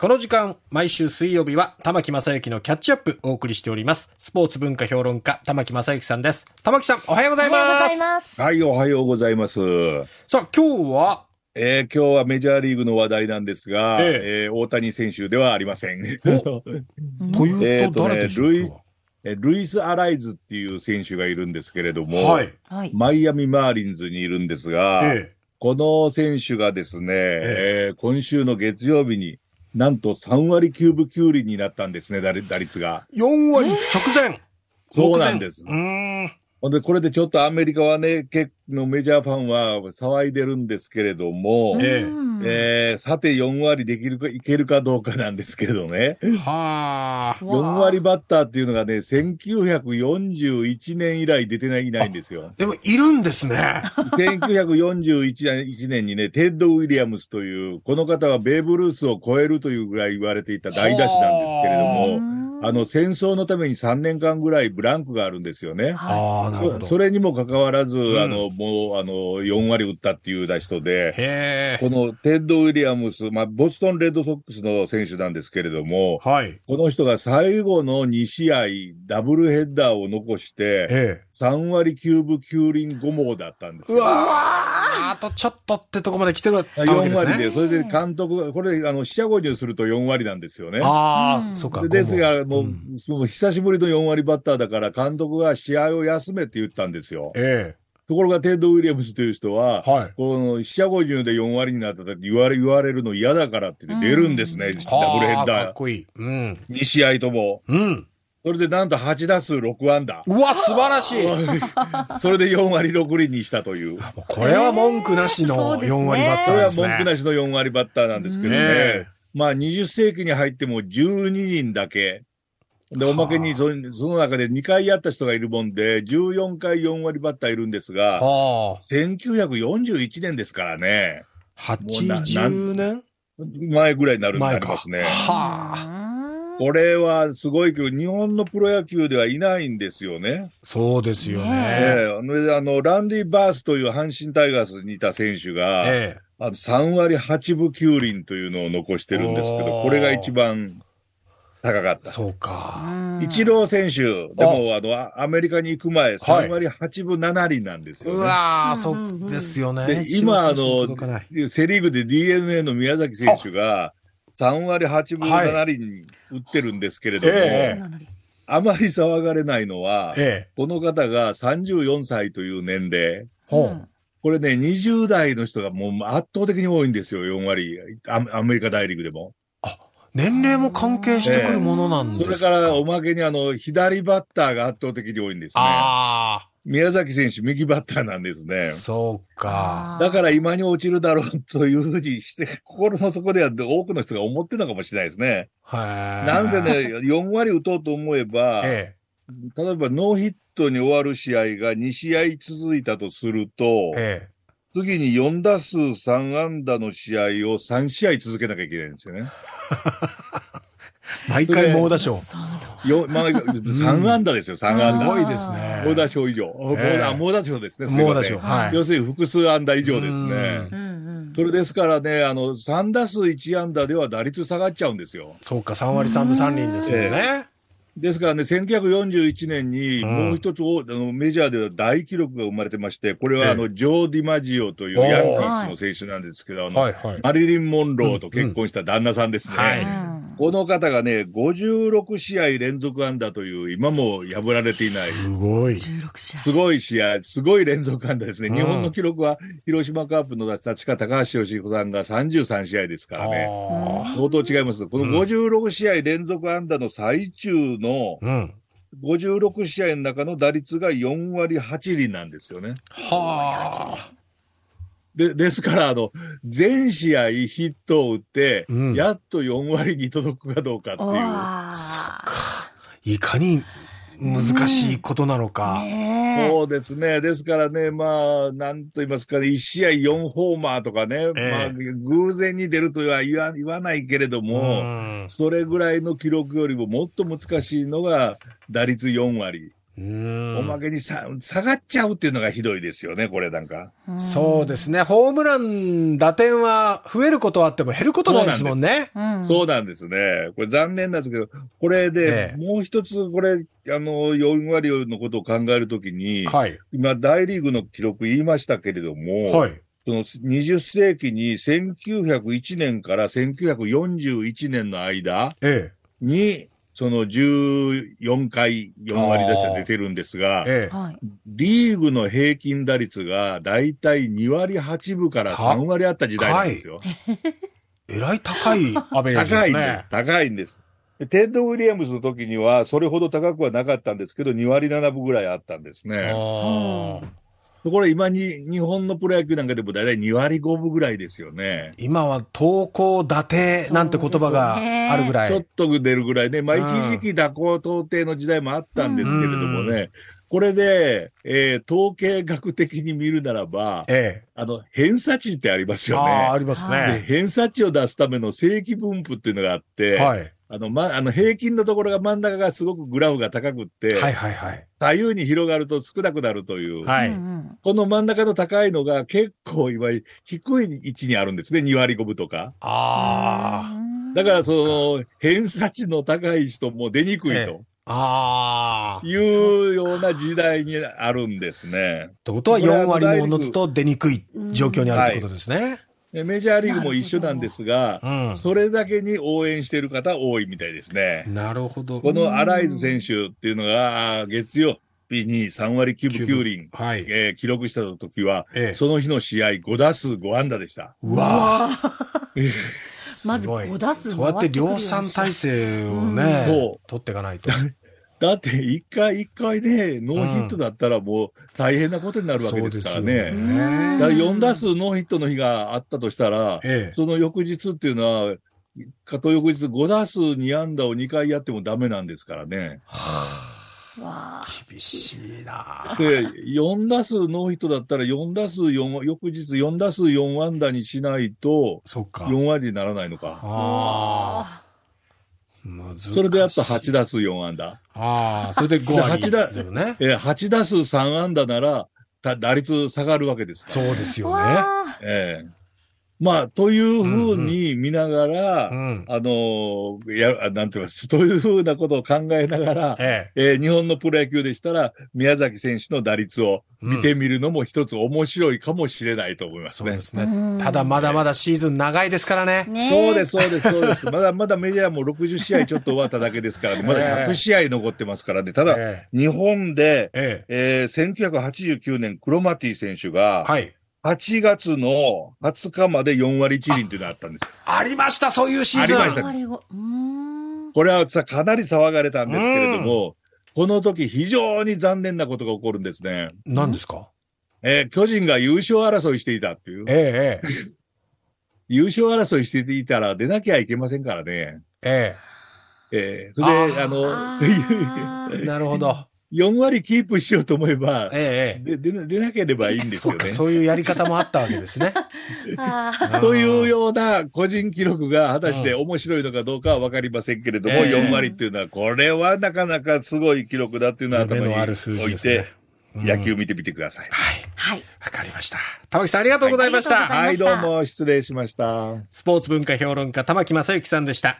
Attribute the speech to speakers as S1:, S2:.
S1: この時間、毎週水曜日は、玉木正幸のキャッチアップお送りしております。スポーツ文化評論家、玉木正幸さんです。玉木さん、おはようござい
S2: おはようご
S1: ます。
S2: ざいます。
S3: はい、おはようございます。
S1: さあ、今日は、
S3: えー今日はメジャーリーグの話題なんですが、
S1: え
S3: えー大谷選手ではありません。
S1: というと、
S3: えーとね
S1: 誰でしょう、
S3: ルイ
S1: 今日
S3: えルイス・アライズっていう選手がいるんですけれども、
S1: ははい。
S2: はい。
S3: マイアミ・マーリンズにいるんですが、
S1: え
S3: この選手がですね、
S1: え
S3: えー今週の月曜日になんと3割9分9厘になったんですね、打率打率が。
S1: え4割直前。
S3: そうなんです
S1: うーん。
S3: ほんで、これでちょっとアメリカはね、結構メジャーファンは騒いでるんですけれども、
S1: ええ
S2: うん
S3: えーさて4割できるか、いけるかどうかなんですけどね。
S1: はあ。
S3: 4割バッターっていうのがね、1941年以来出てない、いないんですよ。
S1: でも、いるんですね。
S3: 1941年にね、テッド・ウィリアムスという、この方はベーブ・ルースを超えるというぐらい言われていた大打者なんですけれど
S1: は
S3: も、あの、戦争のために3年間ぐらいブランクがあるんですよね。
S1: ああ、なるほど。
S3: そそれにもかかわらず、
S1: ん
S3: あの、もう、あの、4割打ったっていう人で。このテッド・ウィリアムス、まあ、ボストン・レッドソックスの選手なんですけれども、
S1: はい。
S3: この人が最後の2試合、ダブルヘッダーを残して、
S1: え
S3: 3割9分9厘5毛だったんです
S1: え。う
S3: よ。
S1: わああとちょっとってとこまで来てるわけです
S3: 4割
S1: ね。
S3: で、それで監督が、これ、あの、四捨五入すると4割なんですよね。
S1: ああ、
S2: うん
S1: そうか。
S3: でですが、もう、う久しぶりの4割バッターだから、監督が試合を休めって言ったんですよ。
S1: え
S3: ところが、テッド・ウィリアムスという人は、
S1: え。はい。
S3: この四捨五入で4割になった時言われ、言われるの嫌だからって出るんですね、ダブルヘッ
S1: はあか
S3: ダー。
S1: っこいい。うん。
S3: 2試合とも。
S1: うん。
S3: それでなんと8打数6安打。
S1: うわ、素晴らしい。
S3: それで4割6厘にしたという。
S1: これは文句なしの
S2: そうですね
S1: 4割バッ
S3: これは
S1: ターですね。
S3: 文句なしの4割バッターなんですけどね。まあ20世紀に入っても12人だけ。で、おまけにそその中で2回やった人がいるもんで、14回4割バッターいるんですが、
S1: は
S3: 1941年ですからね。
S1: あ。80年？
S3: 前ぐらいになるんであ
S1: 前か。
S3: りますね。
S1: はあ。
S2: あ
S3: これはすごいけど、日本のプロ野球ではいないんですよね。
S1: そうですよ
S2: ね
S1: ね。
S3: ええあのランディ・バースという阪神タイガースにいた選手が、
S1: ええ。
S3: あの3割8分9厘というのを残してるんですけど、これが一番高かった。
S1: そうか。
S2: ー
S3: イチロー選手、でもあの、あアメリカに行く前、3割8分7厘なんですよね。
S1: うわそうですよね
S3: で。今、あのセリーグで DNA の宮崎選手が、3割8分7厘に打ってるんですけれども、
S1: ええ
S3: あまり騒がれないのは、
S1: ええ。
S3: この方が34歳という年齢。
S1: ほう。
S3: これね、20代の人がもう圧倒的に多いんですよ、4割。アアメリカ大リーグでも。
S1: 年齢も関係してくるものなんですか、
S3: それから、おまけにあの、左バッターが圧倒的に多いんですね。
S1: あ
S3: 宮崎選手、右バッターなんですね
S1: あ、。そうか。
S3: だから今に落ちるだろうというふうにして、心の底では多くの人が思ってるのかもしれないですね。
S1: はい。
S3: なんせね、4割打とうと思えば、
S1: え
S3: 例えばノーヒットに終わる試合が2試合続いたとすると
S1: え。、え
S3: 次に4打数3安打の試合を3試合続けなきゃいけないんですよね。
S1: え。毎回猛打賞。
S3: よまあ、3安打ですよ、3安打。
S1: ごいですね。
S3: 猛打賞以上。猛
S1: ええ
S3: 打賞ですね。
S1: 猛打賞。はい。
S3: 要するに複数安打以上です
S1: うん
S3: ね。
S2: うんうん
S3: それですからね、あの、3打数1安打では打率下がっちゃうんですよ。
S1: そうか、3割3分3厘ですよね。
S3: ですからね、1941年に
S1: うん
S3: もう一つお、あのメジャーでは大記録が生まれてまして、これ
S1: ええ
S3: はあの、ジョー・ディマジオというヤンキースの選手なんですけど、あの、
S1: はいはい。
S3: マリリン・モンローと結婚した旦那さんですね。この方がね、56試合連続安打という、今も破られていない、
S1: すごい。
S2: 16試合。
S3: すごい試合、すごい連続安打ですね。
S1: うん
S3: 日本の記録は、広島カープの立川高橋義彦さんが33試合ですからね。
S1: あ
S3: 相当違います。この56試合連続安打の最中の
S1: あ。うん。
S3: 56試合の中の打率が4割8厘なんですよね。
S1: はあ。
S3: で、ですから、あの、全試合ヒットを打って、
S1: うん。
S3: やっと4割に届くかどうかっていう。
S2: わあ
S1: いかに難しいことなのか。
S2: ねえ。
S3: そうですね。ですからね、まあ、なんと言いますかね、1試合4ホーマーとかね、
S1: ええ。
S3: まあ、偶然に出るとは言わ言わないけれども、
S1: うん。
S3: それぐらいの記録よりももっと難しいのが打率4割。おまけにさ下がっちゃうっていうのがひどいですよね、これなんか。
S1: そうですね。ホームラン、打点は増えることはあっても減ることないですもんね。
S2: うん。
S3: そうなんですね。これ残念なんですけど、これ
S1: え
S3: で
S1: え、
S3: もう一つ、これ、あの、4割のことを考えるときに、
S1: はい。
S3: 今、大リーグの記録言いましたけれども、
S1: はい。
S3: その20世紀に1901年から1941年の間
S1: え
S3: に、その14回4割打者出てるんですが
S1: え。、え
S2: はい。
S3: リーグの平均打率がだいたい2割8分から3割あった時代なんですよ。
S1: え。えらい高いアベレージですね。
S3: 高いんです。高いんです。でテッド・ウィリアムズの時には、それほど高くはなかったんですけど、2割7分ぐらいあったんですね。
S1: あー
S3: これ今に、日本のプロ野球なんかでもだいたい2割5分ぐらいですよね。
S1: 今は投高打低なんて言葉があるぐら
S3: ちょっ
S1: い。
S3: と出るぐらいね。まあ、
S1: うん
S3: 一時期打高投低の時代もあったんですけれどもね。これで、えー統計学的に見るならば、
S1: え
S3: あの、偏差値ってあります
S1: え。
S3: よ
S1: ああ、あ
S3: ね。
S1: ります
S3: で
S1: ね。
S3: 偏差値を出すための正規分布っていうのがあって、
S1: はい。
S3: あの、ま、あの、平均のところが真ん中がすごくグラフが高くって、
S1: はいはいはい。
S3: 左右に広がると少なくなるという、
S1: はい。
S3: この真ん中の高いのが結構今低い位置にあるんですね。2割5分とか。
S1: ああ。
S3: だからその偏差値の高い人も出にくい
S1: え
S3: と
S1: ああ。
S3: いうような時代にあるんですね。
S1: ってことは4割ものつと出にくい状況にあるってことですね。
S3: でメジャーリーグも一緒なんですが、
S1: うん。
S3: それだけに応援している方多いみたいですね。
S1: なるほど。
S3: このアライズ選手っていうのが、月曜日に3割9分9厘、
S1: はい。
S3: えー記録した時は、
S1: ええ
S3: その日の試合5打数5安打でした。
S1: うわあ。
S2: まず
S1: すごい
S2: 5打数
S1: そうやって量産体制をね、
S3: そう
S1: 取っていかないと。
S3: だって一回一回でノーヒットだったらもう大変なことになるわけですからね。
S1: そうですよね
S3: だから4打数ノーヒットの日があったとしたら、
S1: ええ。
S3: その翌日っていうのは、かと翌日5打数2安打を2回やってもダメなんですからね。
S2: わあ。
S1: 厳しいな
S3: で、4打数ノーヒットだったら4打数4、翌日4打数4安打にしないと
S1: そっか。
S3: 4割にならないのか。
S1: ああ。
S3: それでやっと8打数4安打。
S1: ああ、それで5割
S3: 8打
S1: ですよね。
S3: えー8打数3安打なら、た打率下がるわけですから。
S1: そうですよね。
S3: ええまあ、というふうに見ながら、
S1: うん。
S3: あのーや、あなんて言います、というふうなことを考えながら、
S1: え
S3: えー日本のプロ野球でしたら、宮崎選手の打率を見てみるのも一つ面白いかもしれないと思い
S1: え。
S3: ますね。
S1: そうですね
S2: うん。
S1: ただまだまだシーズン長いですからね。
S2: ね
S3: そうです、そうです、そうです。まだまだメジャーも60試合ちょっと終わっただけですからね。まだ100試合残ってますからね。ただ、
S1: え
S3: 日本で、
S1: え。え
S3: えー、1989年、クロマティ選手
S1: え。
S3: が、
S1: はい。
S3: 8月の20日まで4割1厘っていうのがあったんですよ。
S1: ありました、そういうシーズン。
S3: ありました。これはさ、かなり騒がれたんですけれども、この時非常に残念なことが起こるんですね。
S1: 何ですか？
S3: えー巨人が優勝争いしていたっていう。
S1: ええ、え
S3: 優勝争いしていたら出なきゃいけませんからね。
S1: え、え
S3: えーそれで、
S1: あ
S3: あの。
S1: なるほど。
S3: 4割キープしようと思えば、
S1: ええ、え
S3: で出な出なければいいん
S1: え。
S3: ですよね
S1: そうか、。そういうやり方もあったわけですね。
S3: と いうような個人記録が果たして面白いのかどうかはわかりませんけれども、
S1: ええ
S3: 4割っていうのは、これはなかなかすごい記録だっていうのは頭に置い
S1: ですね
S3: て、野球見てみてください。
S1: はい。
S2: はい。
S1: わかりました。玉木さんありがとうございました。
S2: はいありがとうございました
S3: はい、どうも失礼しました。
S1: スポーツ文化評論家、玉木正幸さんでした。